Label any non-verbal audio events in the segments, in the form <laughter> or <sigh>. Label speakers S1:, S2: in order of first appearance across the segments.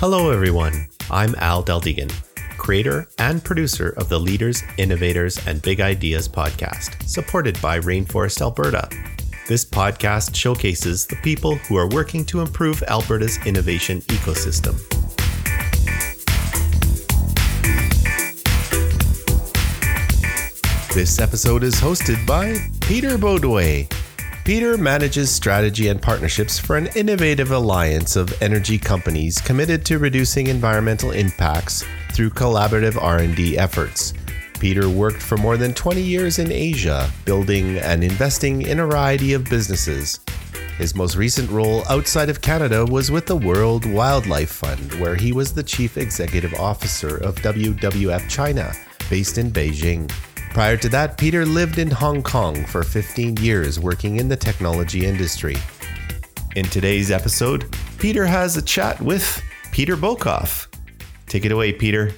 S1: Hello, everyone. I'm Al Deldegan, creator and producer of the Leaders, Innovators, and Big Ideas podcast, supported by Rainforest Alberta. This podcast showcases the people who are working to improve Alberta's innovation ecosystem. This episode is hosted by Peter Baudouin, Peter manages strategy and partnerships for an innovative alliance of energy companies committed to reducing environmental impacts through collaborative R&D efforts. Peter worked for more than 20 years in Asia, building and investing in a variety of businesses. His most recent role outside of Canada was with the World Wildlife Fund, where he was the chief executive officer of WWF China, based in Beijing. Prior to that, Peter lived in Hong Kong for 15 years working in the technology industry. In today's episode, Peter has a chat with Peter Bokoff. Take it away, Peter.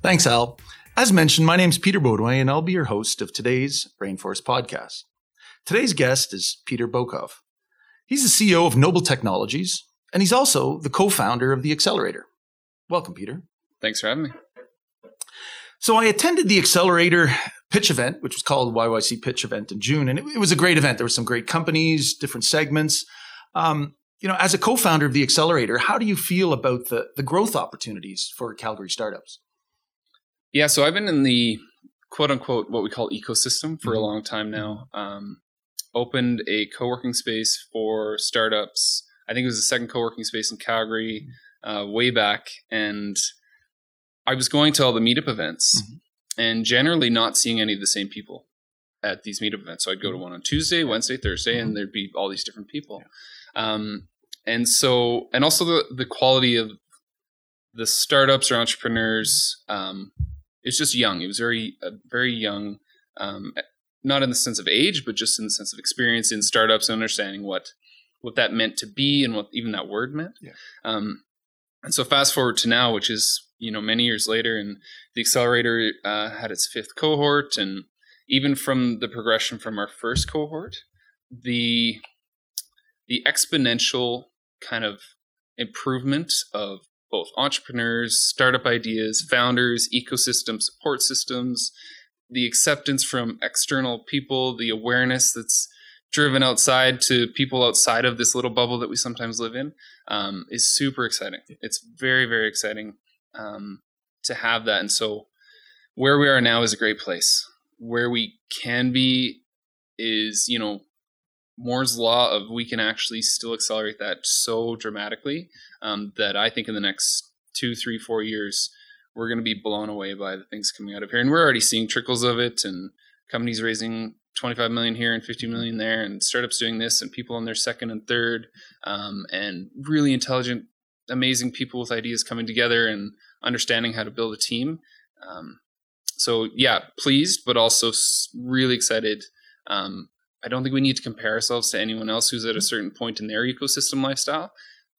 S2: Thanks, Al. As mentioned, my name's Peter Baudouin, and I'll be your host of today's Rainforest podcast. Today's guest is Peter Bokoff. He's the CEO of Noble Technologies, and he's also the co founder of The Accelerator. Welcome, Peter.
S3: Thanks for having me.
S2: So I attended the Accelerator pitch event, which was called YYC Pitch Event in June, and it, it was a great event. There were some great companies, different segments. Um, you know, as a co-founder of the Accelerator, how do you feel about the the growth opportunities for Calgary startups?
S3: Yeah, so I've been in the quote unquote what we call ecosystem for mm-hmm. a long time now. Um, opened a co-working space for startups. I think it was the second co-working space in Calgary uh, way back, and I was going to all the meetup events. Mm-hmm and generally not seeing any of the same people at these meetup events. So I'd go to mm-hmm. one on Tuesday, Wednesday, Thursday, mm-hmm. and there'd be all these different people. Yeah. Um, and so, and also the the quality of the startups or entrepreneurs um, is just young. It was very uh, very young, um, not in the sense of age, but just in the sense of experience in startups and understanding what what that meant to be and what even that word meant. Yeah. Um, and so fast forward to now, which is you know many years later and the accelerator uh, had its fifth cohort and even from the progression from our first cohort the the exponential kind of improvement of both entrepreneurs startup ideas founders ecosystem support systems the acceptance from external people the awareness that's driven outside to people outside of this little bubble that we sometimes live in um, is super exciting it's very very exciting um, to have that. And so where we are now is a great place. Where we can be is, you know, Moore's law of we can actually still accelerate that so dramatically um, that I think in the next two, three, four years, we're going to be blown away by the things coming out of here. And we're already seeing trickles of it and companies raising 25 million here and 50 million there and startups doing this and people on their second and third um, and really intelligent amazing people with ideas coming together and understanding how to build a team. Um, so yeah, pleased, but also really excited. Um, I don't think we need to compare ourselves to anyone else who's at a certain point in their ecosystem lifestyle,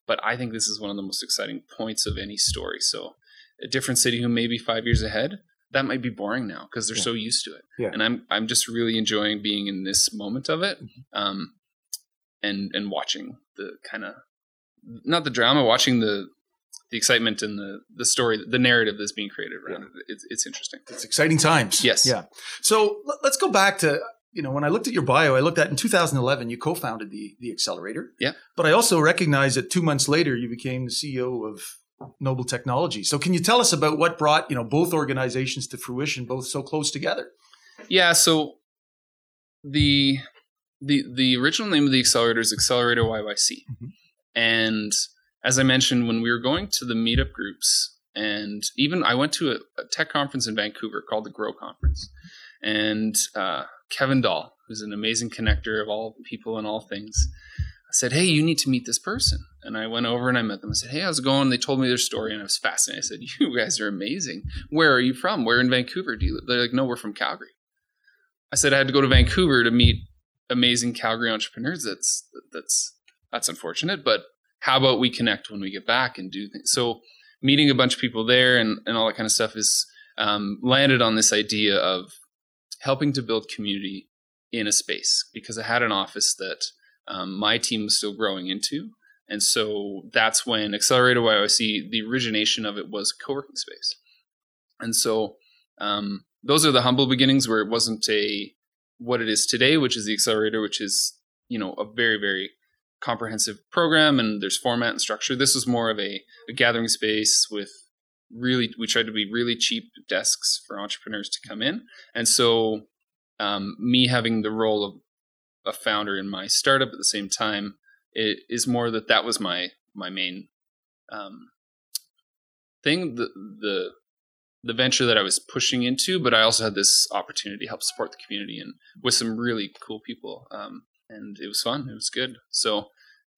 S3: but I think this is one of the most exciting points of any story. So a different city who may be five years ahead, that might be boring now because they're yeah. so used to it. Yeah. And I'm I'm just really enjoying being in this moment of it, mm-hmm. um, and and watching the kind of not the drama, watching the the excitement and the the story, the narrative that's being created around yeah. it. It's, it's interesting.
S2: It's exciting times.
S3: Yes.
S2: Yeah. So let's go back to you know when I looked at your bio, I looked at in 2011 you co-founded the the accelerator.
S3: Yeah.
S2: But I also recognize that two months later you became the CEO of Noble Technology. So can you tell us about what brought you know both organizations to fruition, both so close together?
S3: Yeah. So the the the original name of the accelerator is Accelerator YYC. Mm-hmm. And as I mentioned, when we were going to the meetup groups, and even I went to a, a tech conference in Vancouver called the Grow Conference, and uh, Kevin Dahl, who's an amazing connector of all people and all things, I said, "Hey, you need to meet this person." And I went over and I met them. I said, "Hey, how's it going?" They told me their story, and I was fascinated. I said, "You guys are amazing. Where are you from? Where in Vancouver do you live?" They're like, "No, we're from Calgary." I said I had to go to Vancouver to meet amazing Calgary entrepreneurs. That's that's that's unfortunate, but how about we connect when we get back and do things? So meeting a bunch of people there and, and all that kind of stuff is um, landed on this idea of helping to build community in a space because I had an office that um, my team was still growing into And so that's when Accelerator YYC, the origination of it was co-working space. And so um, those are the humble beginnings where it wasn't a what it is today, which is the accelerator, which is you know a very very comprehensive program and there's format and structure. This was more of a, a gathering space with really we tried to be really cheap desks for entrepreneurs to come in, and so um, me having the role of a founder in my startup at the same time it is more that that was my my main um, thing the the the venture that I was pushing into, but I also had this opportunity to help support the community and with some really cool people. Um, and it was fun. It was good. So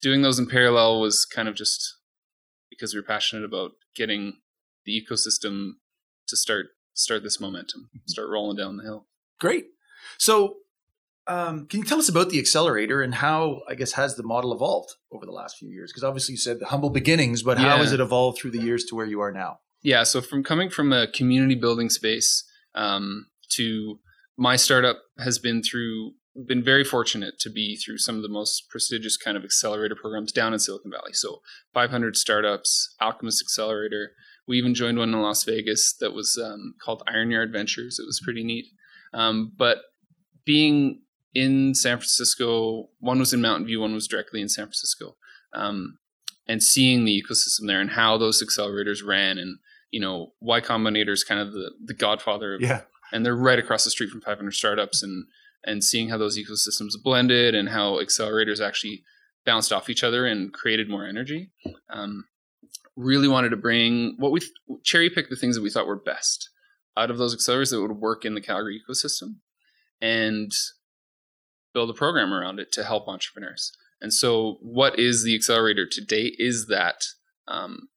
S3: doing those in parallel was kind of just because we were passionate about getting the ecosystem to start start this momentum, mm-hmm. start rolling down the hill.
S2: Great. So um, can you tell us about the accelerator and how, I guess, has the model evolved over the last few years? Because obviously you said the humble beginnings, but how has it evolved through the years to where you are now?
S3: Yeah, so from coming from a community building space um, to my startup has been through been very fortunate to be through some of the most prestigious kind of accelerator programs down in Silicon Valley. So 500 startups, Alchemist Accelerator. We even joined one in Las Vegas that was um, called Iron Yard Ventures. It was pretty neat. Um, but being in San Francisco, one was in Mountain View, one was directly in San Francisco, um, and seeing the ecosystem there and how those accelerators ran and you know, Y Combinator is kind of the, the godfather of,
S2: yeah.
S3: and they're right across the street from 500 startups and, and seeing how those ecosystems blended and how accelerators actually bounced off each other and created more energy. Um, really wanted to bring what we th- cherry pick the things that we thought were best out of those accelerators that would work in the Calgary ecosystem and build a program around it to help entrepreneurs. And so, what is the accelerator today? Is that um,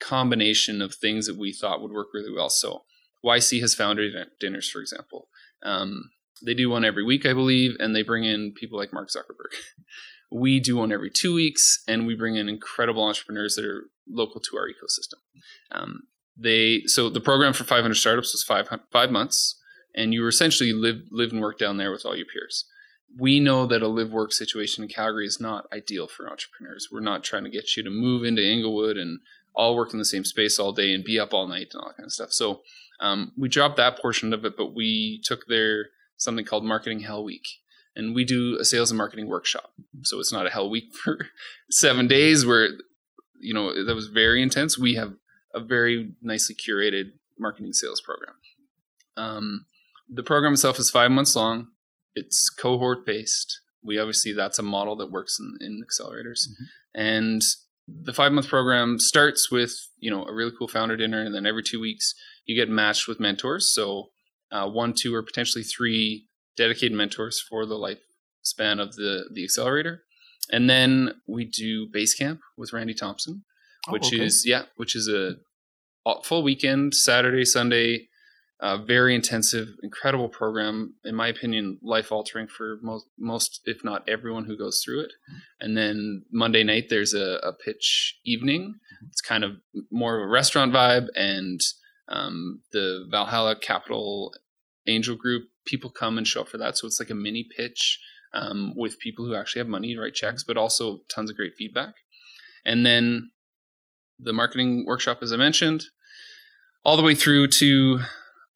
S3: combination of things that we thought would work really well. So YC has founder dinners, for example. Um, they do one every week, I believe, and they bring in people like Mark Zuckerberg. <laughs> we do one every two weeks, and we bring in incredible entrepreneurs that are local to our ecosystem. Um, they so the program for 500 startups was five five months, and you essentially live live and work down there with all your peers. We know that a live work situation in Calgary is not ideal for entrepreneurs. We're not trying to get you to move into Inglewood and all work in the same space all day and be up all night and all that kind of stuff. So um, we dropped that portion of it, but we took their something called Marketing Hell Week. And we do a sales and marketing workshop. So it's not a hell week <laughs> for seven days where, you know, that was very intense. We have a very nicely curated marketing sales program. Um, the program itself is five months long. It's cohort based. We obviously that's a model that works in, in accelerators, mm-hmm. and the five month program starts with you know a really cool founder dinner and then every two weeks you get matched with mentors so uh, one two or potentially three dedicated mentors for the lifespan of the the accelerator and then we do base camp with randy thompson oh, which oh, okay. is yeah which is a full weekend saturday sunday uh, very intensive, incredible program. In my opinion, life altering for most, most, if not everyone who goes through it. And then Monday night, there's a, a pitch evening. It's kind of more of a restaurant vibe, and um, the Valhalla Capital Angel Group people come and show up for that. So it's like a mini pitch um, with people who actually have money to write checks, but also tons of great feedback. And then the marketing workshop, as I mentioned, all the way through to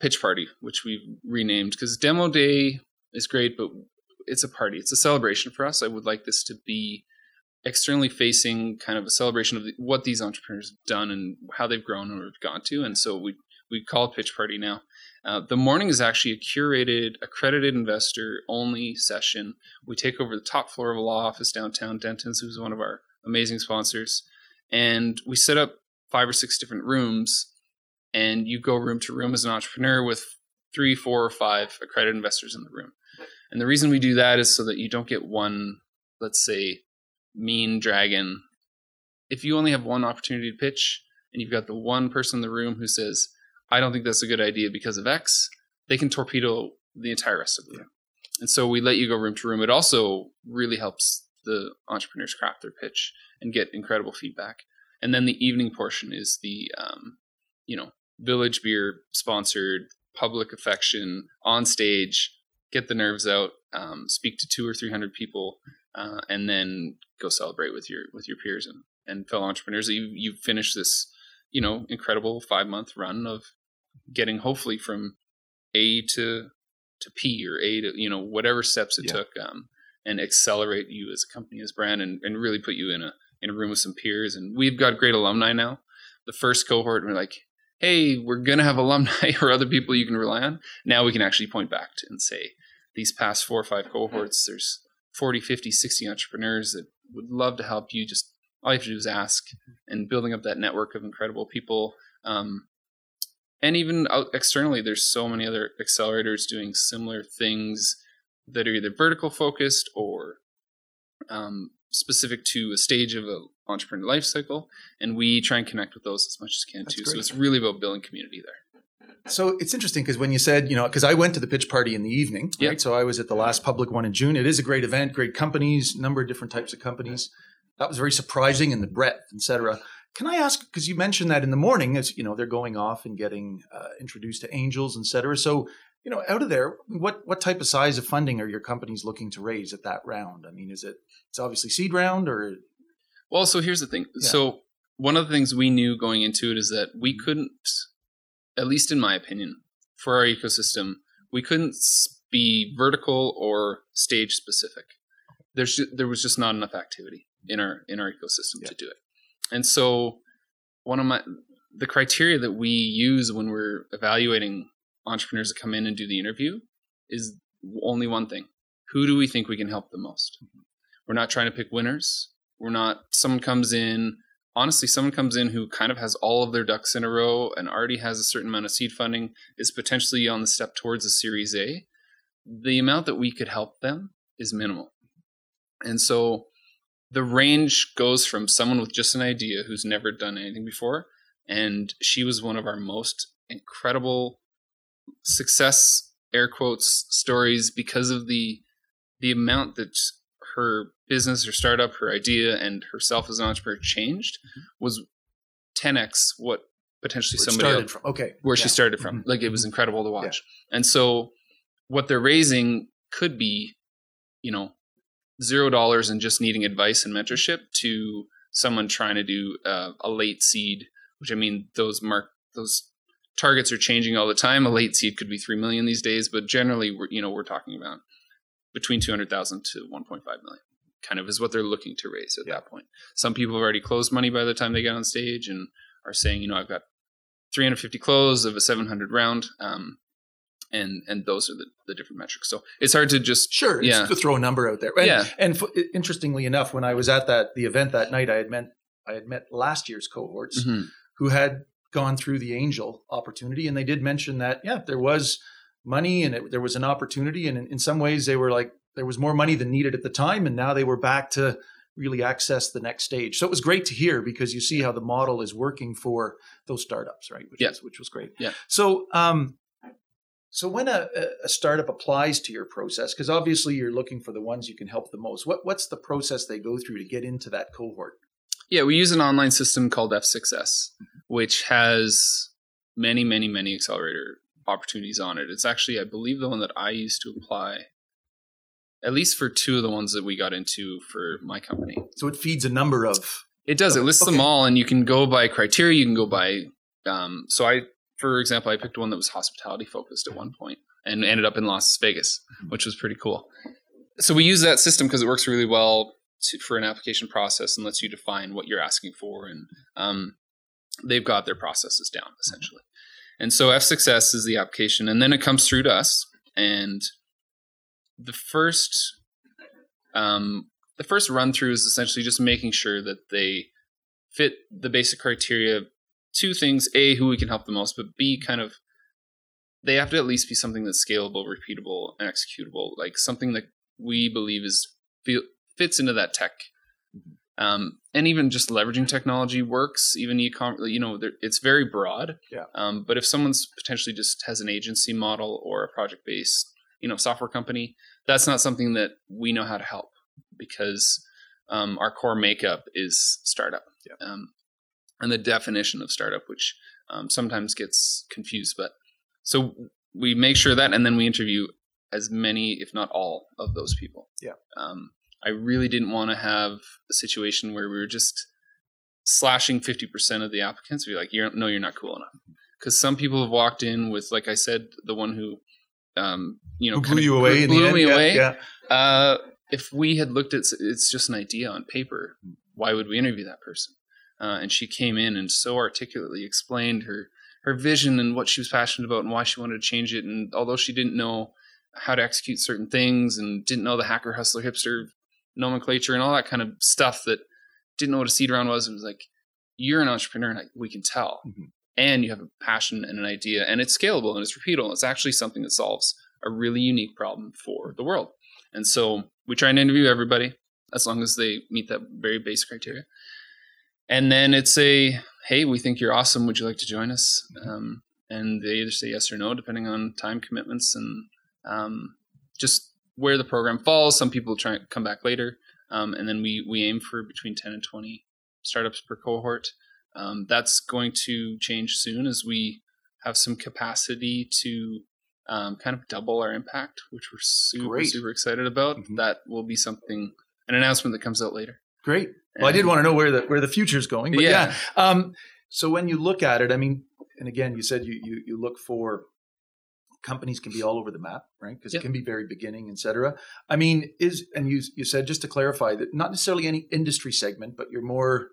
S3: pitch party, which we've renamed because demo day is great, but it's a party. It's a celebration for us. I would like this to be externally facing, kind of a celebration of the, what these entrepreneurs have done and how they've grown and they've gone to. And so we we call it pitch party now. Uh, the morning is actually a curated, accredited investor only session. We take over the top floor of a law office downtown, Dentons, who's one of our amazing sponsors, and we set up five or six different rooms and you go room to room as an entrepreneur with three, four, or five accredited investors in the room. And the reason we do that is so that you don't get one, let's say, mean dragon. If you only have one opportunity to pitch and you've got the one person in the room who says, I don't think that's a good idea because of X, they can torpedo the entire rest of the room. And so we let you go room to room. It also really helps the entrepreneurs craft their pitch and get incredible feedback. And then the evening portion is the, um, you know, Village Beer sponsored public affection on stage, get the nerves out, um, speak to two or three hundred people, uh, and then go celebrate with your with your peers and, and fellow entrepreneurs you you finish this you know incredible five month run of getting hopefully from A to to P or A to you know whatever steps it
S2: Yeah.
S3: took um, and accelerate you as a company as brand and, and really put you in a in a room with some peers and we've got great alumni now the first cohort we're like hey we're gonna have alumni <laughs> or other people you can rely on. Now we can actually point back to and say these past four or five cohorts there's 40 50 60 entrepreneurs that would love to help you. Just all you have to do is ask and building up that network of incredible people. Um, and even externally there's so many other accelerators doing similar things that are either vertical focused or um, specific to a stage of an entrepreneur life cycle and we try and connect with those as much as can
S2: That's
S3: too so it's really about building community there
S2: So it's interesting because when you said, you know, because I went to the pitch party in the evening, right? So I was at the last public one in June. It is a great event, great companies, number of different types of companies. That was very surprising in the breadth, et cetera. Can I ask, because you mentioned that in the morning, as you know, they're going off and getting uh, introduced to angels, et cetera. So, you know, out of there, what what type of size of funding are your companies looking to raise at that round? I mean, is it it's obviously seed round or
S3: Well, so here's the thing.
S2: Yeah.
S3: So one of the things we knew going into it is that we mm-hmm. couldn't, at least in my opinion, for our ecosystem, we couldn't be vertical or stage specific. There's ju- there was just not enough activity in our in our ecosystem
S2: Yeah.
S3: to do it. And so one of my the criteria that we use when we're evaluating entrepreneurs that come in and do the interview is only one thing. Who do we think we can help the most? Mm-hmm. We're not trying to pick winners. We're not someone comes in honestly someone comes in who kind of has all of their ducks in a row and already has a certain amount of seed funding is potentially on the step towards a series A. The amount that we could help them is minimal. And so the range goes from someone with just an idea who's never done anything before and she was one of our most incredible success air quotes stories because of the the amount that her business or startup her idea and herself as an entrepreneur changed was 10x what potentially
S2: where
S3: somebody
S2: started
S3: else
S2: from? Okay,
S3: where she started from.
S2: Mhm.
S3: Like it was incredible to watch. And so what they're raising could be, you know, zero dollars and just needing advice and mentorship to someone trying to do uh, a late seed, which I mean, those mark those targets are changing all the time. A late seed could be three million these days, but generally, we're you know we're talking about between two hundred thousand to one point five million. Kind of is what they're looking to raise at
S2: Yeah.
S3: that point. Some people have already closed money by the time they get on stage and are saying, you know, I've got 350 close of a 700 round um, and and those are the, the different metrics so it's hard to just
S2: Sure,
S3: Yeah.
S2: to throw a number out there. And,
S3: Yeah.
S2: and f- interestingly enough, when I was at that the event that night, I had met I had met last year's cohorts
S3: Mhm.
S2: who had gone through the angel opportunity, and they did mention that yeah, there was money and it, there was an opportunity, and in, in some ways they were like there was more money than needed at the time, and now they were back to really access the next stage. So it was great to hear because you see how the model is working for those startups, right? Which
S3: Yeah.
S2: was which was great.
S3: Yeah.
S2: So um, so when a, a startup applies to your process, because obviously you're looking for the ones you can help the most, what what's the process they go through to get into that cohort?
S3: yeah we use an online system called f6s which has many many many accelerator opportunities on it it's actually i believe the one that i used to apply at least for two of the ones that we got into for my company
S2: So it feeds a number of
S3: It does. It lists them all, and you can go by criteria. You can go by. Um, so I, for example, I picked one that was hospitality focused at one point, and ended up in Las Vegas, which was pretty cool. So we use that system because it works really well to, for an application process and lets you define what you're asking for, and um, they've got their processes down essentially. And so F6S is the application, and then it comes through to us, and the first um, the first run through is essentially just making sure that they fit the basic criteria. Two things: a, who we can help the most, but b, kind of they have to at least be something that's scalable, repeatable, and executable. Like something that we believe is fits into that tech. Um, and even just leveraging technology works. Even e-com, you know, it's very broad.
S2: Yeah.
S3: Um, but if someone's potentially just has an agency model or a project-based, you know, software company, that's not something that we know how to help because um, our core makeup is startup
S2: Yeah.
S3: um, and the definition of startup, which um, sometimes gets confused. But so we make sure that, and then we interview as many, if not all, of those people.
S2: Yeah.
S3: Um, I really didn't want to have a situation where we were just slashing 50% of the applicants. Be like, you're, no, you're not cool enough. Because some people have walked in with, like I said, the one who, um, you know,
S2: Who blew you away? in the
S3: blew
S2: end?
S3: me
S2: Yeah,
S3: away.
S2: Yeah.
S3: Uh, if we had looked at it's just an idea on paper, why would we interview that person? Uh, and she came in and so articulately explained her her vision and what she was passionate about and why she wanted to change it. And although she didn't know how to execute certain things and didn't know the hacker, hustler, hipster nomenclature and all that kind of stuff that didn't know what a seed round was, it was like you're an entrepreneur and I, we can tell.
S2: Mhm.
S3: And you have a passion and an idea, and it's scalable and it's repeatable. It's actually something that solves a really unique problem for the world. And so we try and interview everybody as long as they meet that very basic criteria. And then it's a, hey, we think you're awesome. Would you like to join us? Um, and they either say yes or no, depending on time commitments and um, just where the program falls. Some people try and come back later. Um, and then we, we aim for between 10 and 20 startups per cohort. Um, that's going to change soon as we have some capacity to um, kind of double our impact, which we're super
S2: Great.
S3: super excited about.
S2: Mhm.
S3: That will be something an announcement that comes out later.
S2: Great. Well, I did want to know where the where the future's going, but yeah.
S3: Yeah.
S2: Um, so when you look at it, I mean, and again, you said you you, you look for companies can be all over the map, right? Because
S3: Yep.
S2: it can be very beginning, et cetera. I mean, is and you you said just to clarify that not necessarily any industry segment, but you're more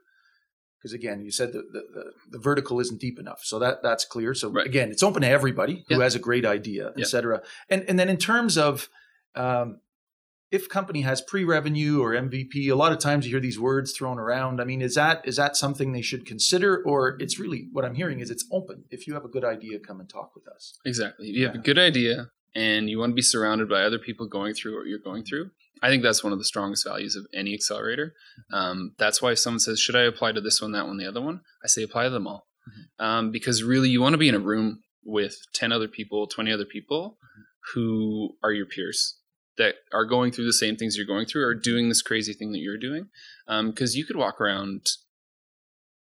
S2: because again, you said the, the the the vertical isn't deep enough, so that that's clear. So
S3: Right.
S2: again, it's open to everybody who has a great idea, et
S3: Yeah.
S2: cetera. And and then in terms of um, if company has pre-revenue or MVP, a lot of times you hear these words thrown around. I mean, is that is that something they should consider, or it's really what I'm hearing is it's open. If you have a good idea, come and talk with us.
S3: Exactly. If you have
S2: Yeah.
S3: a good idea and you want to be surrounded by other people going through what you're going through, I think that's one of the strongest values of any accelerator. Um, that's why if someone says, Should I apply to this one, that one, the other one? I say, Apply to them all. Um, because really, you want to be in a room with 10 other people, 20 other people who are your peers that are going through the same things you're going through or doing this crazy thing that you're doing. Um, because you could walk around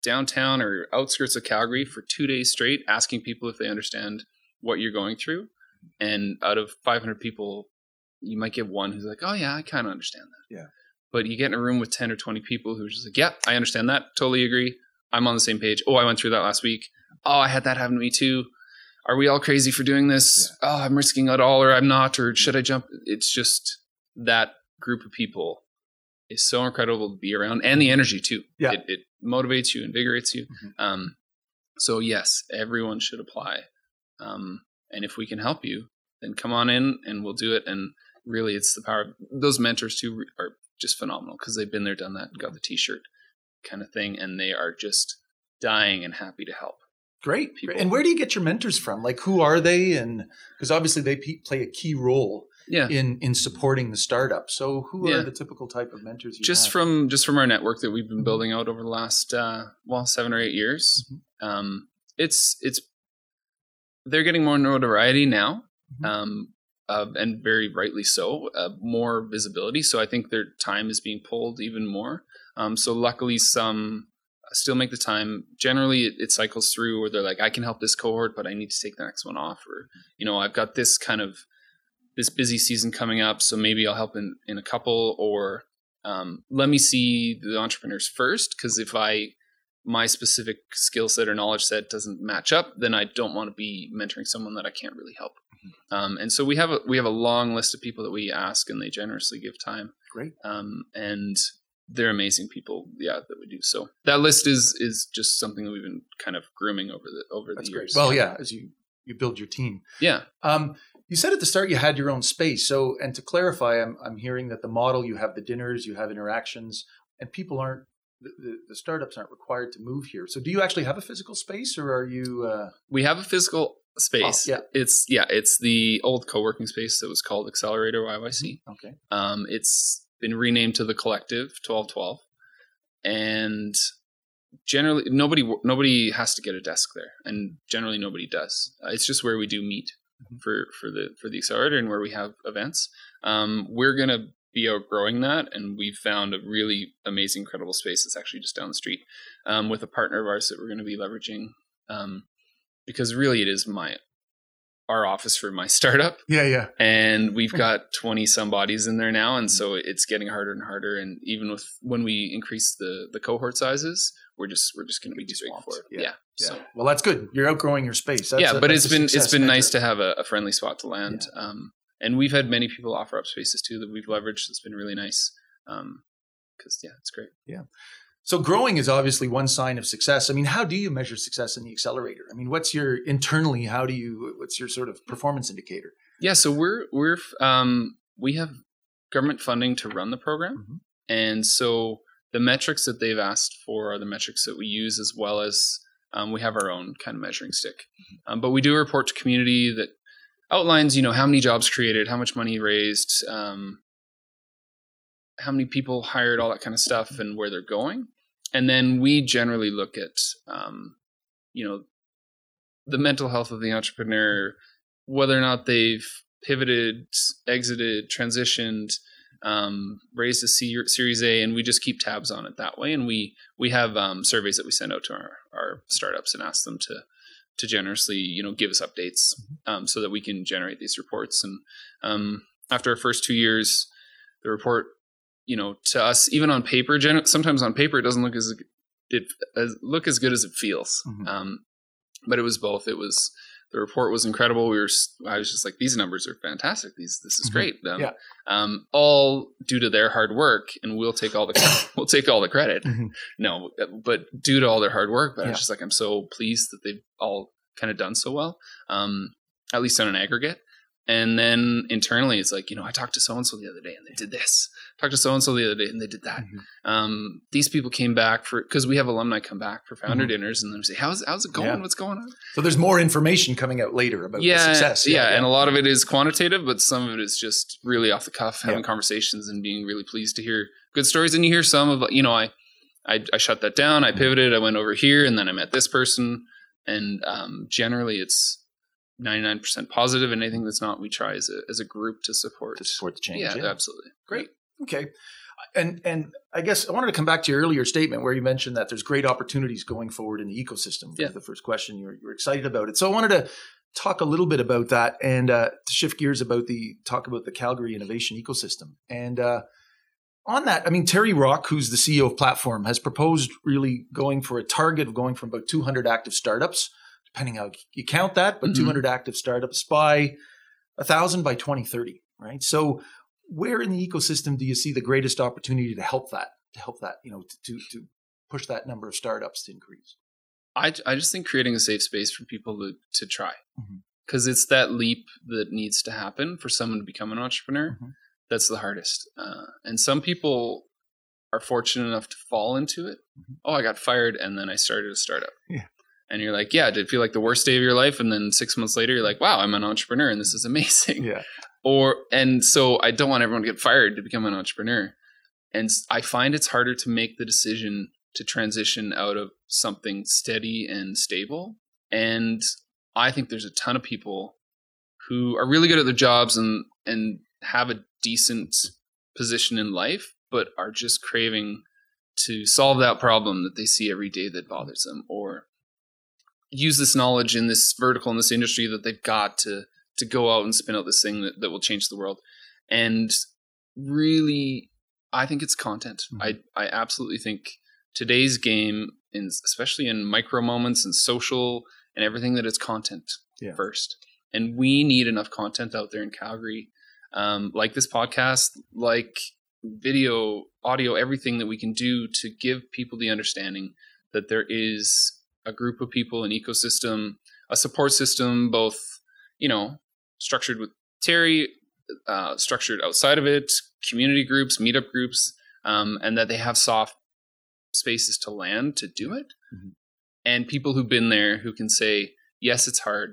S3: downtown or outskirts of Calgary for two days straight asking people if they understand what you're going through. And out of 500 people, you might get one who's like, oh, yeah, I kind of understand that.
S2: Yeah.
S3: But you get in a room with 10 or 20 people who are just like, yeah, I understand that. Totally agree. I'm on the same page. Oh, I went through that last week. Oh, I had that happen to me too. Are we all crazy for doing this? Oh, I'm risking it all or I'm not. Or should I jump? It's just that group of people is so incredible to be around and the energy too.
S2: Yeah.
S3: It, it motivates you, invigorates you.
S2: Mhm.
S3: Um, so yes, everyone should apply. Um, and if we can help you, then come on in and we'll do it. And really, it's the power of those mentors too are just phenomenal because they've been there, done that, got the T-shirt kind of thing, and they are just dying and happy to help.
S2: Great.
S3: People.
S2: And where do you get your mentors from? Like, who are they? And because obviously they pe- play a key role
S3: Yeah,
S2: in in supporting the startup. So, who
S3: Yeah.
S2: are the typical type of mentors you
S3: just
S2: have?
S3: from just from our network that we've been
S2: Mhm.
S3: building out over the last uh, well seven or eight years.
S2: Mhm.
S3: Um, it's it's they're getting more notoriety now,
S2: Mhm.
S3: um, uh, and very rightly so. Uh, more visibility, so I think their time is being pulled even more. Um, so luckily, some still make the time. Generally, it, it cycles through where they're like, I can help this cohort, but I need to take the next one off, or you know, I've got this kind of this busy season coming up, so maybe I'll help in in a couple or um, let me see the entrepreneurs first because if i my specific skill set or knowledge set doesn't match up then i don't want to be mentoring someone that i can't really help um, and so we have a we have a long list of people that we ask and they generously give time
S2: Great.
S3: um, and they're amazing people yeah that we do so that list is is just something that we've been kind of grooming over the over
S2: That's
S3: the
S2: great.
S3: years
S2: Well, yeah, as you you build your team.
S3: yeah
S2: Um, you said at the start you had your own space. So, and to clarify, I'm I'm hearing that the model you have the dinners, you have interactions, and people aren't the, the, the startups aren't required to move here. So, do you actually have a physical space, or are you? Uh,
S3: we have a physical space
S2: Oh, yeah.
S3: it's yeah it's the old co-working space that was called accelerator yyc
S2: okay.
S3: Um, it's been renamed to the Collective 1212, and generally nobody nobody has to get a desk there, and generally nobody does. Uh, it's just where we do meet
S2: Mhm.
S3: for for the for the accelerator and where we have events. Um, we're gonna be outgrowing that, and we've found a really amazing, incredible space that's actually just down the street um, with a partner of ours that we're going to be leveraging. Um, because really, it is my our office for my <laughs> startup
S2: Yeah, yeah.
S3: and we've got 20 some bodies in there now and so it's getting harder and harder and even with when we increase the the cohort sizes we're just we're just going to be
S2: Swamped.
S3: for it
S2: Yeah.
S3: yeah,
S2: Yeah.
S3: so
S2: well, that's good. You're outgrowing your space. That's
S3: yeah
S2: a-
S3: but it's been it's been
S2: measure.
S3: nice to have a, a friendly spot to land um and we've had many people offer up spaces too that we've leveraged that's been really nice um because yeah it's great
S2: So growing is obviously one sign of success. I mean, how do you measure success in the accelerator? I mean, what's your internally? How do you? What's your sort of performance indicator?
S3: Yeah, so we're we're um, we have government funding to run the program,
S2: Mhm.
S3: and so the metrics that they've asked for are the metrics that we use, as well as um, we have our own kind of measuring stick. Um, but we do report to community that outlines, you know, how many jobs created, how much money raised, um, how many people hired, all that kind of stuff, and where they're going. And then we generally look at, um, you know, the mental health of the entrepreneur, whether or not they've pivoted, exited, transitioned, um, raised a C- Series A, and we just keep tabs on it that way. And we we have um, surveys that we send out to our, our startups and ask them to to generously, you know, give us updates um, so that we can generate these reports. And um, after our first two years, the report, you know, to us, even on paper, sometimes on paper it doesn't look as it as, look as good as it feels.
S2: Mhm.
S3: Um, but it was both. It was the report was incredible. We were i was just like these numbers are fantastic. These this is
S2: Mhm.
S3: great. Um,
S2: Yeah.
S3: um, all due to their hard work, and we'll take all the <coughs> we'll take all the credit.
S2: Mhm.
S3: No, but due to all their hard work. But I
S2: Yeah.
S3: was just like I'm so pleased that they've all kind of done so well, um, at least on an aggregate. And then internally, it's like you know I talked to so and so the other day, and they did this. Talked to so and so the other day, and they did that.
S2: Mhm.
S3: Um, these people came back for because we have alumni come back for founder
S2: Mhm.
S3: dinners, and then we say, "How's how's it going?
S2: Yeah.
S3: What's going on?"
S2: So there's more information coming out later about
S3: yeah,
S2: the success.
S3: Yeah, and a lot of it is quantitative, but some of it is just really off the cuff, having
S2: Yeah.
S3: conversations and being really pleased to hear good stories. And you hear some of, you know, I, I, I shut that down, I pivoted, I went over here, and then I met this person, and um, generally it's ninety nine percent positive, and anything that's not, we try as a as a group to support.
S2: to support the change.
S3: yeah, absolutely.
S2: Great. Okay. And and I guess I wanted to come back to your earlier statement where you mentioned that there's great opportunities going forward in the ecosystem.
S3: Yeah.
S2: The first question you're you're excited about it. So I wanted to talk a little bit about that and uh, to shift gears about the talk about the Calgary innovation ecosystem. And uh, on that, I mean Terry Rock, who's the CEO of Platform, has proposed really going for a target of going from about 200 active startups, depending how you count that, but
S3: Mhm.
S2: 200 active startups by a thousand by 2030. Right. So where in the ecosystem do you see the greatest opportunity to help that to help that you know to to push that number of startups to increase
S3: I, I just think creating a safe space for people to, to try
S2: Mhm.
S3: because it's that leap that needs to happen for someone to become an entrepreneur
S2: Mhm.
S3: that's the hardest uh, and some people are fortunate enough to fall into it
S2: Mhm.
S3: oh i got fired and then i started a startup
S2: Yeah.
S3: And you're like yeah did it feel like the worst day of your life? And then six months later you're like wow i'm an entrepreneur and this is amazing.
S2: Yeah. <laughs>
S3: Or and so i don't want everyone to get fired to become an entrepreneur. And I find it's harder to make the decision to transition out of something steady and stable. And i think there's a ton of people who are really good at their jobs and and have a decent position in life but are just craving to solve that problem that they see every day that bothers them or use this knowledge in this vertical in this industry that they've got to to go out and spin out this thing that, that will change the world and really i think it's content
S2: Mhm.
S3: i i absolutely think today's game in especially in micro moments and social and everything that it's content
S2: Yeah.
S3: first and we need enough content out there in calgary um, like this podcast like video audio everything that we can do to give people the understanding that there is a group of people an ecosystem a support system both you know structured with terry uh, structured outside of it community groups meetup groups um, and that they have soft spaces to land to do it.
S2: Mhm.
S3: and people who've been there who can say yes it's hard.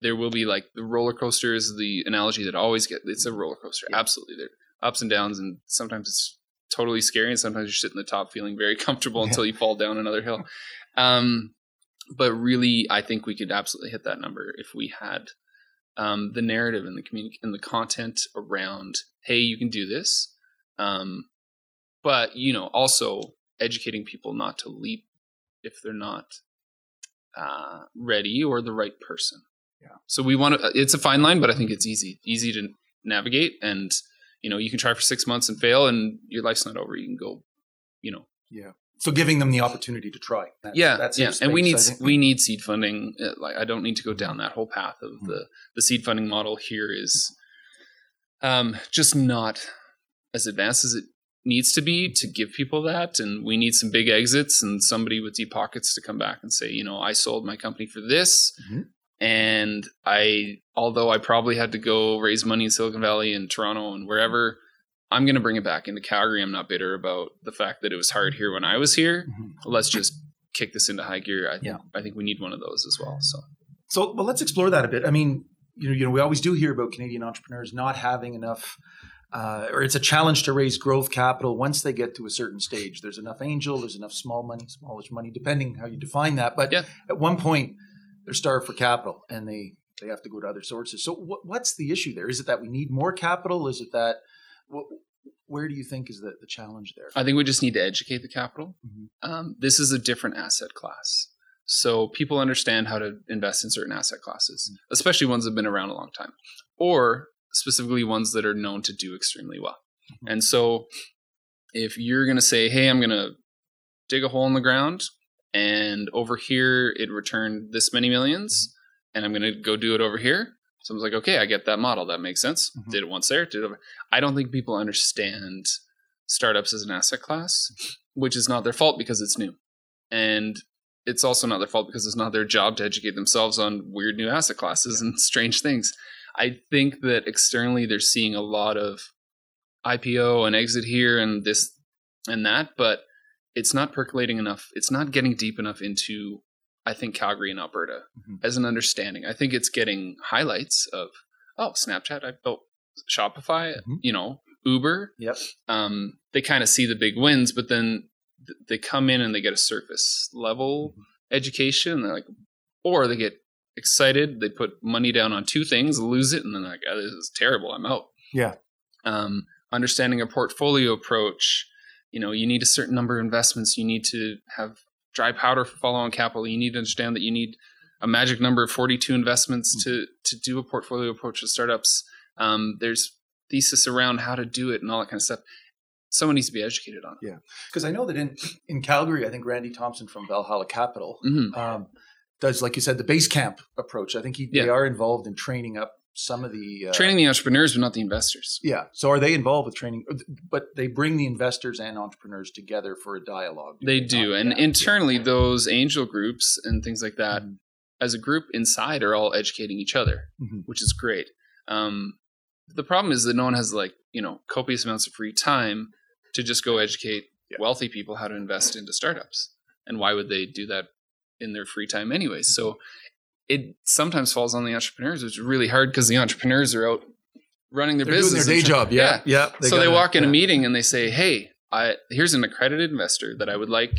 S3: There will be like the roller coaster is the analogy that I always get it's a roller coaster.
S2: Yeah.
S3: absolutely. There are ups and downs and sometimes it's totally scary and sometimes you're sitting at the top feeling very <laughs> comfortable until you fall down another hill <laughs> um, but really i think we could absolutely hit that number if we had um, the narrative and the community and the content around hey you can do this um, but you know also educating people not to leap if they're not uh, ready or the right person
S2: Yeah.
S3: So we want to. It's a fine line, but I think it's easy, easy to navigate, and you know, you can try for six months and fail, and your life's not over. You can go, you know.
S2: Yeah. So giving them the opportunity to try. That's,
S3: yeah,
S2: that's
S3: yeah, and we need we need seed funding. Uh, Like I don't need to go down that whole path of
S2: Mm-hmm.
S3: the the seed funding model. Here is um, just not as advanced as it needs to be to give people that, and we need some big exits and somebody with deep pockets to come back and say, you know, I sold my company for this,
S2: Mhm.
S3: and I, although I probably had to go raise money in Silicon Valley and Toronto and wherever. I'm going to bring it back into Calgary. I'm not bitter about the fact that it was hard here when I was here
S2: Mhm.
S3: let's just kick this into high gear. I think
S2: Yeah.
S3: I think we need one of those as well. So
S2: So, well, let's explore that a bit. I mean, you know, you know, we always do hear about Canadian entrepreneurs not having enough, uh, or it's a challenge to raise growth capital once they get to a certain stage. There's enough angel, there's enough small money, smallish money, depending how you define that. But
S3: Yeah.
S2: at one point, they're starved for capital, and they they have to go to other sources. So, what, what's the issue there? Is it that we need more capital? Is it that wh- where do you think is the, the challenge there?
S3: I think we just need to educate the capital.
S2: Mhm.
S3: Um, this is a different asset class. So people understand how to invest in certain asset classes, especially ones that have been around a long time, or specifically ones that are known to do extremely well.
S2: Mhm.
S3: And so if you're going to say, hey, I'm going to dig a hole in the ground and over here it returned this many millions and I'm going to go do it over here. Someone's like, okay, I get that model. That makes sense.
S2: Mhm.
S3: Did it once there, did it. I don't think people understand startups as an asset class, which is not their fault because it's new. And it's also not their fault because it's not their job to educate themselves on weird new asset classes and strange things. I think that externally they're seeing a lot of IPO and exit here and this and that, but it's not percolating enough. It's not getting deep enough into, I think, Calgary and Alberta
S2: Mhm.
S3: as an understanding. I think it's getting highlights of, oh, Snapchat, I built Shopify,
S2: Mhm.
S3: you know, Uber.
S2: Yep.
S3: Um, they kind of see the big wins, but then th- they come in and they get a surface level education. And they're like, or they get excited. They put money down on two things, lose it, and then like, oh, this is terrible. I'm out.
S2: Yeah.
S3: Um, understanding a portfolio approach. You know, you need a certain number of investments. You need to have dry powder for follow-on capital. You need to understand that you need a magic number of 42 investments to to do a portfolio approach to startups. Um, there's thesis around how to do it and all that kind of stuff. Someone needs to be educated on it.
S2: Because I know that in in Calgary, I think Randy Thompson from Valhalla Capital
S3: Mhm.
S2: um, does, like you said, the base camp approach. I think he,
S3: Yeah.
S2: they are involved in training up some of the uh,
S3: Training the entrepreneurs, but not the investors.
S2: Yeah. So are they involved with training? But they bring the investors and entrepreneurs together for a dialogue.
S3: They do, and
S2: Yeah.
S3: internally, those angel groups and things like that,
S2: Mhm.
S3: as a group inside, are all educating each other,
S2: Mhm.
S3: which is great. Um, the problem is that no one has like you know copious amounts of free time to just go educate
S2: Yeah.
S3: wealthy people how to invest into startups, and why would they do that in their free time anyway? So it sometimes falls on the entrepreneurs, which is really hard because the entrepreneurs are out running their
S2: They're doing
S3: business,
S2: their day job. Yeah. Yeah.
S3: so they
S2: gotta-
S3: walk in a meeting and they say, "Hey, I here's an accredited investor that I would like.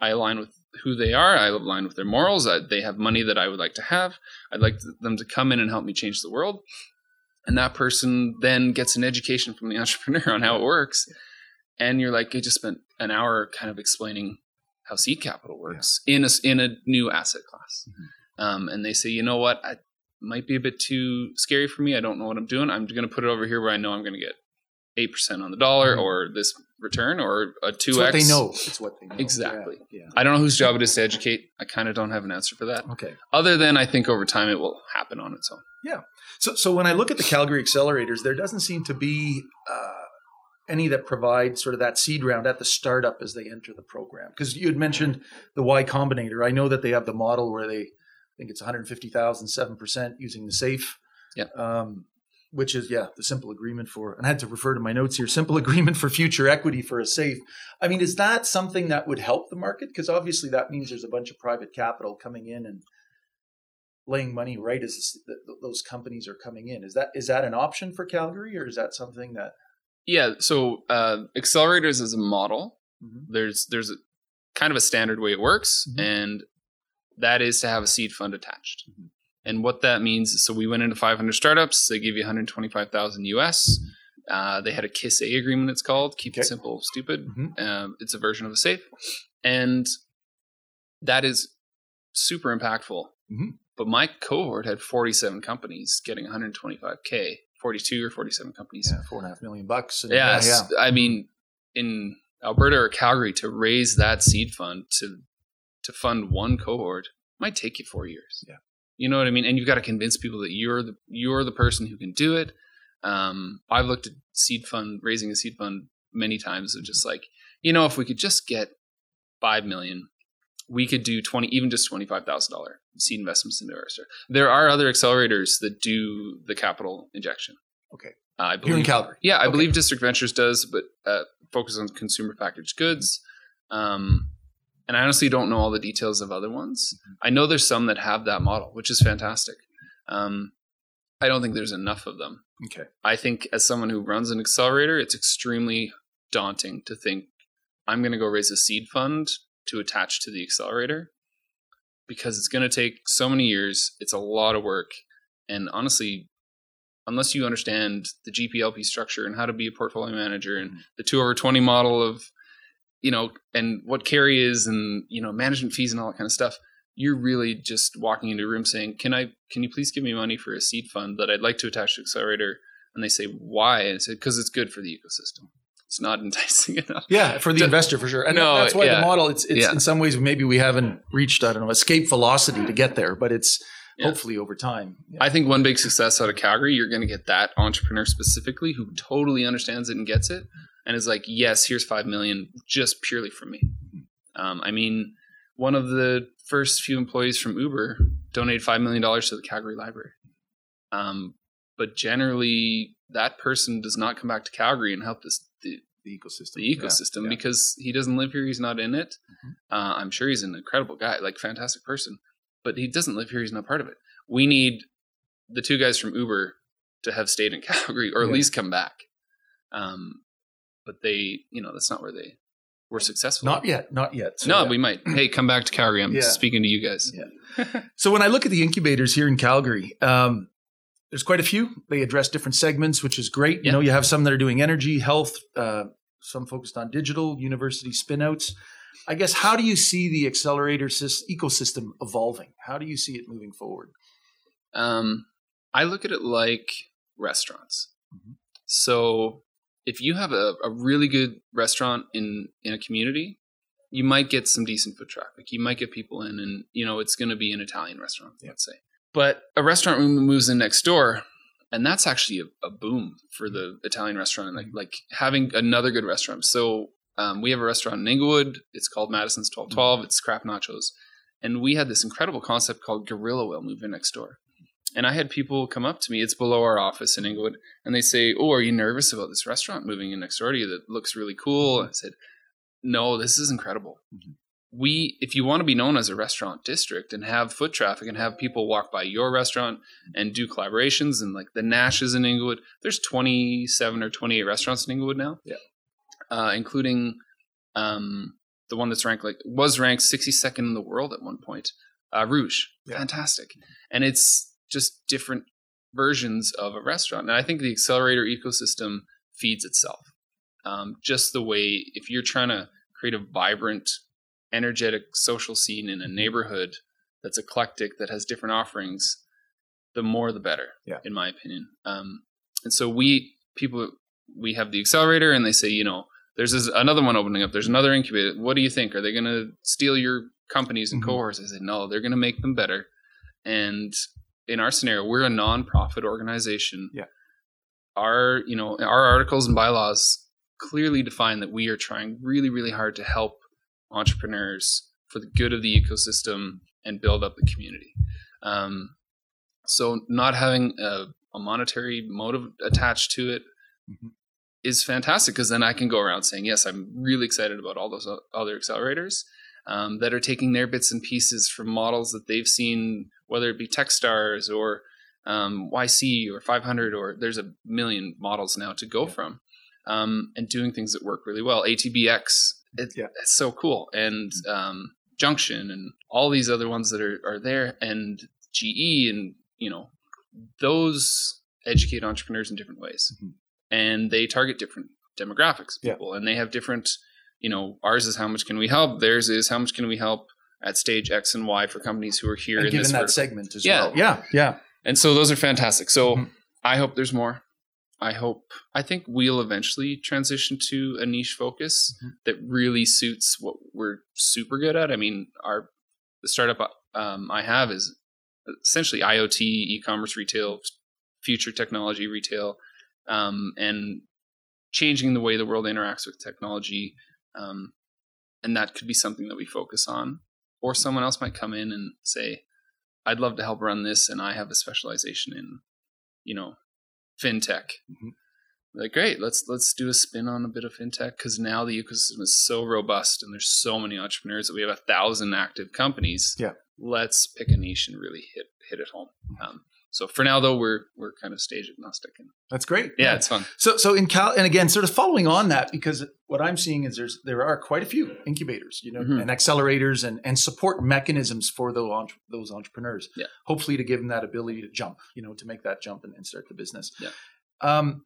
S3: I align with who they are. I align with their morals. I, they have money that I would like to have. I'd like them to come in and help me change the world." And that person then gets an education from the <laughs> entrepreneur on how it works. And you're like, I just spent an hour kind of explaining how seed capital works in a in a new asset class.
S2: Mhm.
S3: Um, and they say, you know what, I might be a bit too scary for me. I don't know what I'm doing. I'm going to put it over here where I know I'm going to get eight percent on the dollar,
S2: Mhm.
S3: or this return, or a two x.
S2: what they know. It's what they know.
S3: Exactly.
S2: Yeah. yeah.
S3: I don't know whose job it is to educate. I kind of don't have an answer for that.
S2: Okay.
S3: Other than I think over time it will happen on its own. Yeah.
S2: So, so when I look at the Calgary accelerators, there doesn't seem to be uh, any that provide sort of that seed round at the startup as they enter the program. Because you had mentioned the Y Combinator. I know that they have the model where they think it's 150,000, 7% using the safe.
S3: Yeah.
S2: Um, which is, yeah, the simple agreement for, and I had to refer to my notes here, simple <laughs> agreement for future equity for a safe. I mean, is that something that would help the market? Because obviously that means there's a bunch of private capital coming in and laying money right as this, th- th- those companies are coming in. Is that is that an option for Calgary, or is that something that?
S3: Yeah. So uh, accelerators is a model.
S2: Mhm.
S3: There's there's a kind of a standard way it works,
S2: Mhm.
S3: and that is to have a seed fund attached.
S2: Mhm.
S3: And what that means is, so we went into 500 startups. They give you 125,000 US. Uh, they had a KISS A agreement. It's called Keep
S2: Okay.
S3: It Simple, Stupid.
S2: Mhm.
S3: Um, it's a version of a safe, and that is super impactful.
S2: Mhm.
S3: But my cohort had 47 companies getting 125k, 42 or 47 companies.
S2: Yeah, four and a half million bucks. And,
S3: Yes,
S2: yeah,
S3: I mean, in Alberta or Calgary, to raise that seed fund to to fund one cohort might take you four years.
S2: Yeah.
S3: you know what I mean. And you've got to convince people that you're the you're the person who can do it. Um, I've looked at seed fund raising a seed fund many times of just like you know if we could just get five million, we could do twenty even just twenty five thousand dollar seed investments into our start. There are other accelerators that do the capital injection.
S2: Okay.
S3: Uh, I
S2: Here in Calgary.
S3: yeah, I
S2: Okay.
S3: believe District Ventures does, but uh, focus on consumer packaged goods. Um, and I honestly don't know all the details of other ones. I know there's some that have that model, which is fantastic. Um, I don't think there's enough of them.
S2: Okay.
S3: I think as someone who runs an accelerator, it's extremely daunting to think I'm going to go raise a seed fund to attach to the accelerator because it's going to take so many years. It's a lot of work. And honestly, unless you understand the GPLP structure and how to be a portfolio manager and the two over 20 model of, you know, and what carry is and, you know, management fees and all that kind of stuff, you're really just walking into a room saying, can I, can you please give me money for a seed fund that I'd like to attach to accelerator? And they say, why? And I said, because it's good for the ecosystem. It's not <laughs> enticing enough.
S2: Yeah, for the investor for sure. And
S3: No,
S2: that's why
S3: yeah.
S2: the model it's it's
S3: Yeah.
S2: in some ways maybe we haven't reached I don't know escape velocity to get there, but it's
S3: Yeah.
S2: hopefully over time. Yeah.
S3: I think one big success out of Calgary, you're going to get that entrepreneur specifically who totally understands it and gets it, and is like, "Yes, here's five million, just purely from me." Um, I mean, one of the first few employees from Uber donated five million dollars to the Calgary Library, um, but generally, that person does not come back to Calgary and help this the,
S2: the ecosystem.
S3: the ecosystem
S2: yeah.
S3: because he doesn't live here. He's not in it.
S2: Mhm.
S3: Uh, I'm sure he's an incredible guy, like fantastic person, but he doesn't live here. He's not part of it. We need the two guys from Uber to have stayed in <laughs> Calgary or at
S2: Yeah.
S3: least come back. Um, but they, you know, that's not where they were successful.
S2: Not yet, not yet. So,
S3: no,
S2: yeah.
S3: we might. Hey, come back to Calgary. I'm
S2: Yeah.
S3: speaking to you guys.
S2: Yeah. <laughs> So when I look at the incubators here in Calgary, um, there's quite a few. They address different segments, which is great. You know, you have some that are doing energy, health, uh, some focused on digital, university spinouts. I guess how do you see the accelerator sys- ecosystem evolving? How do you see it moving forward?
S3: Um, I look at it like restaurants.
S2: Mhm.
S3: So if you have a, a really good restaurant in in a community, you might get some decent foot traffic. You might get people in, and you know it's going to be an Italian restaurant, let's say. But a restaurant mo- moves in next door, and that's actually a, a boom for the Italian restaurant. Like like having another good restaurant. So um, we have a restaurant in Inglewood. It's called Madison's Twelve Twelve. It's crap nachos, and we had this incredible concept called Gorilla Whale move in next door. And I had people come up to me. It's below our office in Inglewood, and they say, "Oh, are you nervous about this restaurant moving in next door to you? That looks really cool." And I said, "No, this is incredible.
S2: Mhm.
S3: We, if you want to be known as a restaurant district and have foot traffic and have people walk by your restaurant and do collaborations and like the Nash's in Inglewood, there's 27 or 28 restaurants in Inglewood now,
S2: Yeah.
S3: uh, including um, the one that's ranked like was ranked 62nd in the world at one point, uh, Rouge,
S2: Yeah.
S3: fantastic, and it's just different versions of a restaurant. And I think the accelerator ecosystem feeds itself. Um, just the way if you're trying to create a vibrant, energetic social scene in a neighborhood that's eclectic, that has different offerings, the more the better,
S2: Yeah.
S3: in my opinion. Um, and so we people we have the accelerator, and they say, you know, there's this, another one opening up. There's another incubator. What do you think? Are they going to steal your companies and
S2: Mhm.
S3: cohorts? I said, no, they're going to make them better. And in our scenario, we're a nonprofit organization.
S2: Yeah.
S3: Our, you know, our articles and bylaws clearly define that we are trying really, really hard to help entrepreneurs for the good of the ecosystem and build up the community. Um, so not having a, a monetary motive attached to it is
S2: Mhm.
S3: fantastic because then I can go around saying, yes, I'm really excited about all those other accelerators um, that are taking their bits and pieces from models that they've seen, whether it be Techstars or um, YC or 500, or there's a million models now to go
S2: Yeah.
S3: from, um, and doing things that work really well. ATBX, it,
S2: Yeah.
S3: it's so cool. And um, Junction and all these other ones that are, are there, and GE, and you know, those educate entrepreneurs in different ways.
S2: Mhm.
S3: And they target different demographics of
S2: Yeah.
S3: people, and they have different, you know, ours is how much can we help, theirs is how much can we help at stage X and Y for companies who are here
S2: And
S3: in
S2: given
S3: this
S2: that
S3: vertical.
S2: segment as
S3: Yeah.
S2: well. Yeah, yeah.
S3: And so those are fantastic. So
S2: Mhm.
S3: I hope there's more. I hope I think we'll eventually transition to a niche focus
S2: Mhm.
S3: that really suits what we're super good at. I mean, our the startup um, I have is essentially IoT, e-commerce, retail, future technology, retail, um, and changing the way the world interacts with technology. Um, and that could be something that we focus on. Or someone else might come in and say, I'd love to help run this, and I have a specialization in, you know, fintech.
S2: Mhm.
S3: Like, great, let's let's do a spin on a bit of fintech because now the ecosystem is so robust and there's so many entrepreneurs that we have a thousand active companies.
S2: Yeah.
S3: let's pick a niche and really hit hit it home. Um, so for now, though, we're we're kind of stage agnostic, and
S2: That's great.
S3: yeah, it's fun.
S2: So, so in Cal, and again, sort of following on that, because what I'm seeing is there's there are quite a few incubators, you know,
S3: Mhm.
S2: and accelerators and and support mechanisms for those entre- those entrepreneurs.
S3: Yeah.
S2: Hopefully, to give them that ability to jump, you know, to make that jump and, and start the business.
S3: Yeah.
S2: Um,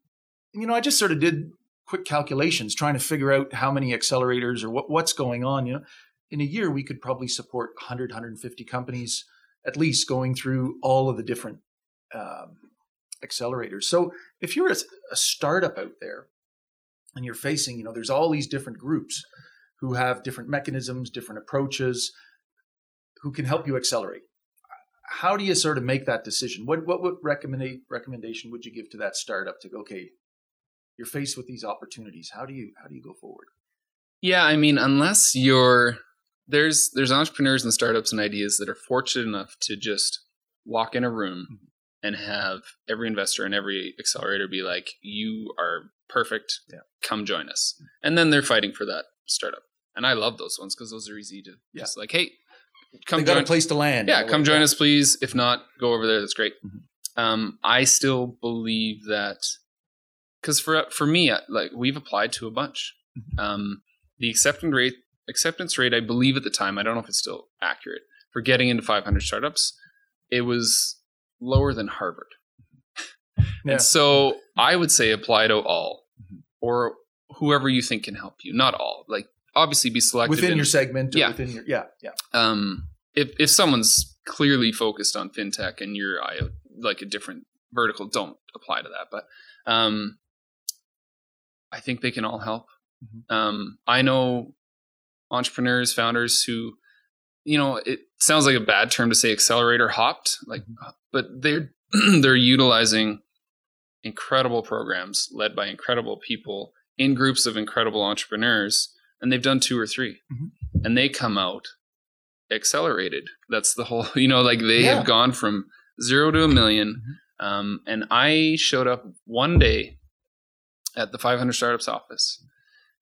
S2: you know, I just sort of did quick calculations trying to figure out how many accelerators or what what's going on. You know, in a year we could probably support 100, 150 companies at least going through all of the different um, accelerators. So if you're a, a startup out there and you're facing, you know, there's all these different groups who have different mechanisms, different approaches, who can help you accelerate. How do you sort of make that decision? What what would recommend recommendation would you give to that startup to go, okay, you're faced with these opportunities. How do you how do you go forward?
S3: Yeah, I mean, unless you're there's there's entrepreneurs and startups and ideas that are fortunate enough to just walk in a room
S2: Mhm.
S3: And have every investor and every accelerator be like, "You are perfect.
S2: Yeah.
S3: Come join us." And then they're fighting for that startup. And I love those ones because those are easy to
S2: Yeah.
S3: just like, "Hey, come
S2: they got
S3: join
S2: a place to land.
S3: yeah, come join
S2: that.
S3: us, please. If not, go over there. That's great.
S2: Mhm.
S3: Um, I still believe that because for for me, like we've applied to a bunch.
S2: Mhm.
S3: Um, the acceptance rate acceptance rate, I believe at the time, I don't know if it's still accurate for getting into 500 startups. It was lower than Harvard. <laughs>
S2: Yeah.
S3: And so I would say apply to all
S2: Mhm.
S3: or whoever you think can help you. Not all. Like obviously be selective
S2: within
S3: in-
S2: your segment. Or
S3: Yeah.
S2: Within your yeah yeah.
S3: um, if if someone's clearly focused on fintech and you're I- like a different vertical, don't apply to that. But um, I think they can all help.
S2: Mhm.
S3: Um, I know entrepreneurs, founders who, you know, it sounds like a bad term to say accelerator hopped, like, but they're <clears throat> they're utilizing incredible programs led by incredible people in groups of incredible entrepreneurs, and they've done two or 3
S2: Mhm.
S3: and they come out accelerated. That's the whole, <laughs> you know, like they
S2: Yeah.
S3: have gone from zero to a 1000000 Um, and I showed up one day at the 500 Startups office,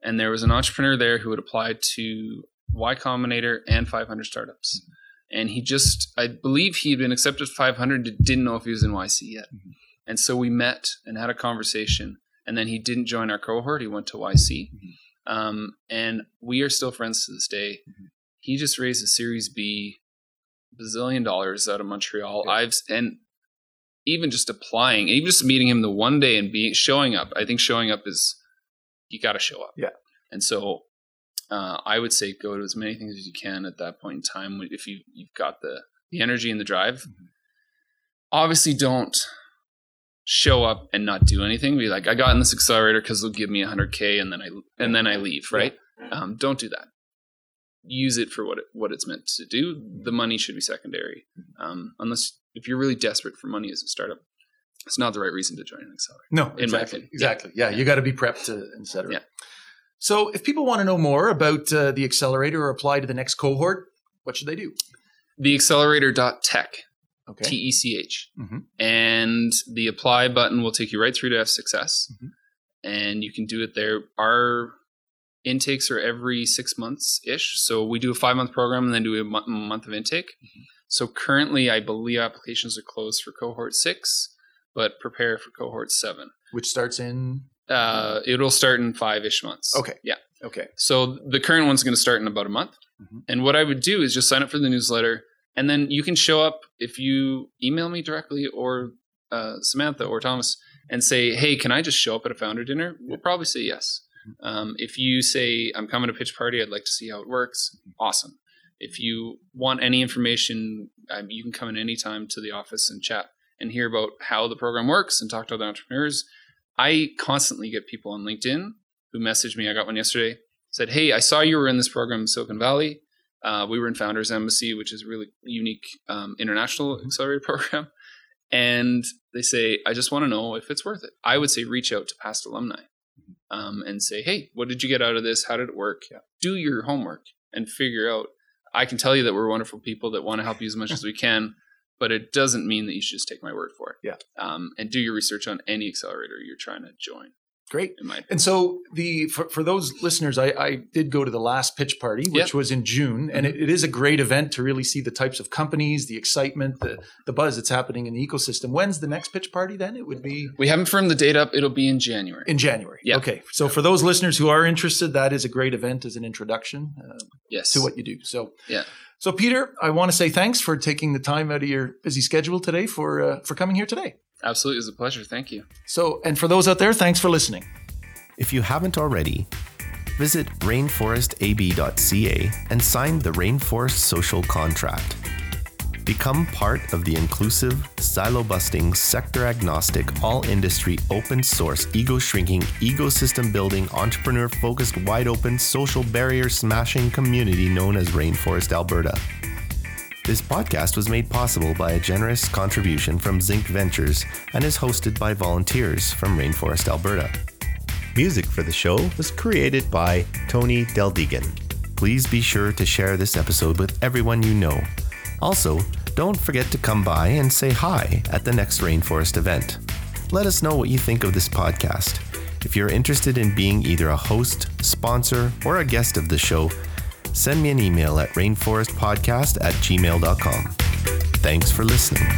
S3: and there was an entrepreneur there who had applied to Y Combinator and 500 Startups. And he just, I believe he had been accepted 500, didn't know if he was in YC yet.
S2: Mhm.
S3: And so we met and had a conversation. And then he didn't join our cohort, he went to YC.
S2: Mhm.
S3: Um, and we are still friends to this day.
S2: Mhm.
S3: He just raised a Series B bazillion dollars out of Montreal.
S2: Yeah.
S3: I've and even just applying, even just meeting him the one day and being showing up. I think showing up is you got to show up.
S2: Yeah.
S3: And so uh, I would say go to as many things as you can at that point in time if you you've got the the energy and the drive.
S2: Mhm.
S3: Obviously, don't show up and not do anything. Be like, I got in this accelerator because they'll give me 100k and then I and then I leave. Right? Um, don't do that. Use it for what it, what it's meant to do. The money should be secondary, um, unless if you're really desperate for money as a startup. It's not the right reason to join an accelerator.
S2: No,
S3: my
S2: exactly,
S3: opinion.
S2: exactly. Yeah, you got to be prepped, to, et cetera.
S3: Yeah.
S2: So, if people want to know more about uh, the accelerator or apply to the next cohort, what should they do?
S3: The accelerator.tech,
S2: Okay.
S3: T E C H.
S2: Mhm.
S3: And the apply button will take you right through to F6S.
S2: Mhm.
S3: And you can do it there. Our intakes are every six months ish. So we do a five month program and then do a mo- month of intake.
S2: Mm-hmm.
S3: So currently, I believe applications are closed for cohort six, but prepare for cohort seven.
S2: Which starts in.
S3: Uh, it'll start in five ish months.
S2: Okay.
S3: Yeah.
S2: Okay.
S3: So the current one's going to start in about a month.
S2: Mhm.
S3: And what I would do is just sign up for the newsletter, and then you can show up if you email me directly or uh, Samantha or Thomas and say, "Hey, can I just show up at a founder dinner?" We'll probably say yes. Um, if you say, "I'm coming to pitch party. I'd like to see how it works," awesome. If you want any information, um, you can come in anytime to the office and chat and hear about how the program works and talk to other entrepreneurs. I constantly get people on LinkedIn who message me. I got one yesterday. Said, "Hey, I saw you were in this program in Silicon Valley. Uh, we were in Founders Embassy, which is a really unique um, international accelerator <laughs> program." And they say, "I just want to know if it's worth it." I would say, reach out to past alumni um, and say, "Hey, what did you get out of this? How did it work?"
S2: Yeah.
S3: Do your homework and figure out. I can tell you that we're wonderful people that want to help you as much <laughs> as we can, but it doesn't mean that you should just take my word for it.
S2: Yeah.
S3: Um, and do your research on any accelerator you're trying to join.
S2: Great.
S3: In my opinion.
S2: And so the for, for those listeners, I, I did go to the last pitch party, which.
S3: Mm-hmm.
S2: was in June, and it, it is a great event to really see the types of companies, the excitement, the the buzz that's happening in the ecosystem. When's the next pitch party? Then it would be
S3: we haven't firmed the date up. It'll be in January.
S2: in January.
S3: Yeah.
S2: Okay. So for those listeners who are interested, that is a great event as an introduction uh,
S3: yes.
S2: to what you do. So
S3: Yeah.
S2: So Peter, I want to say thanks for taking the time out of your busy schedule today for uh, for coming here today.
S3: Absolutely. It was a pleasure. Thank you.
S2: So and for those out there, thanks for listening.
S1: If you haven't already, visit rainforestab.ca and sign the Rainforest Social Contract. Become part of the inclusive, silo busting, sector agnostic, all industry, open source, ego shrinking, ecosystem building, entrepreneur focused, wide open, social barrier smashing community known as Rainforest Alberta. This podcast was made possible by a generous contribution from Zinc Ventures and is hosted by volunteers from Rainforest Alberta. Music for the show was created by Tony Deldegan. Please be sure to share this episode with everyone you know. Also, don't forget to come by and say hi at the next Rainforest event. Let us know what you think of this podcast. If you're interested in being either a host, sponsor, or a guest of the show, send me an email at rainforestpodcast at gmail.com. Thanks for listening.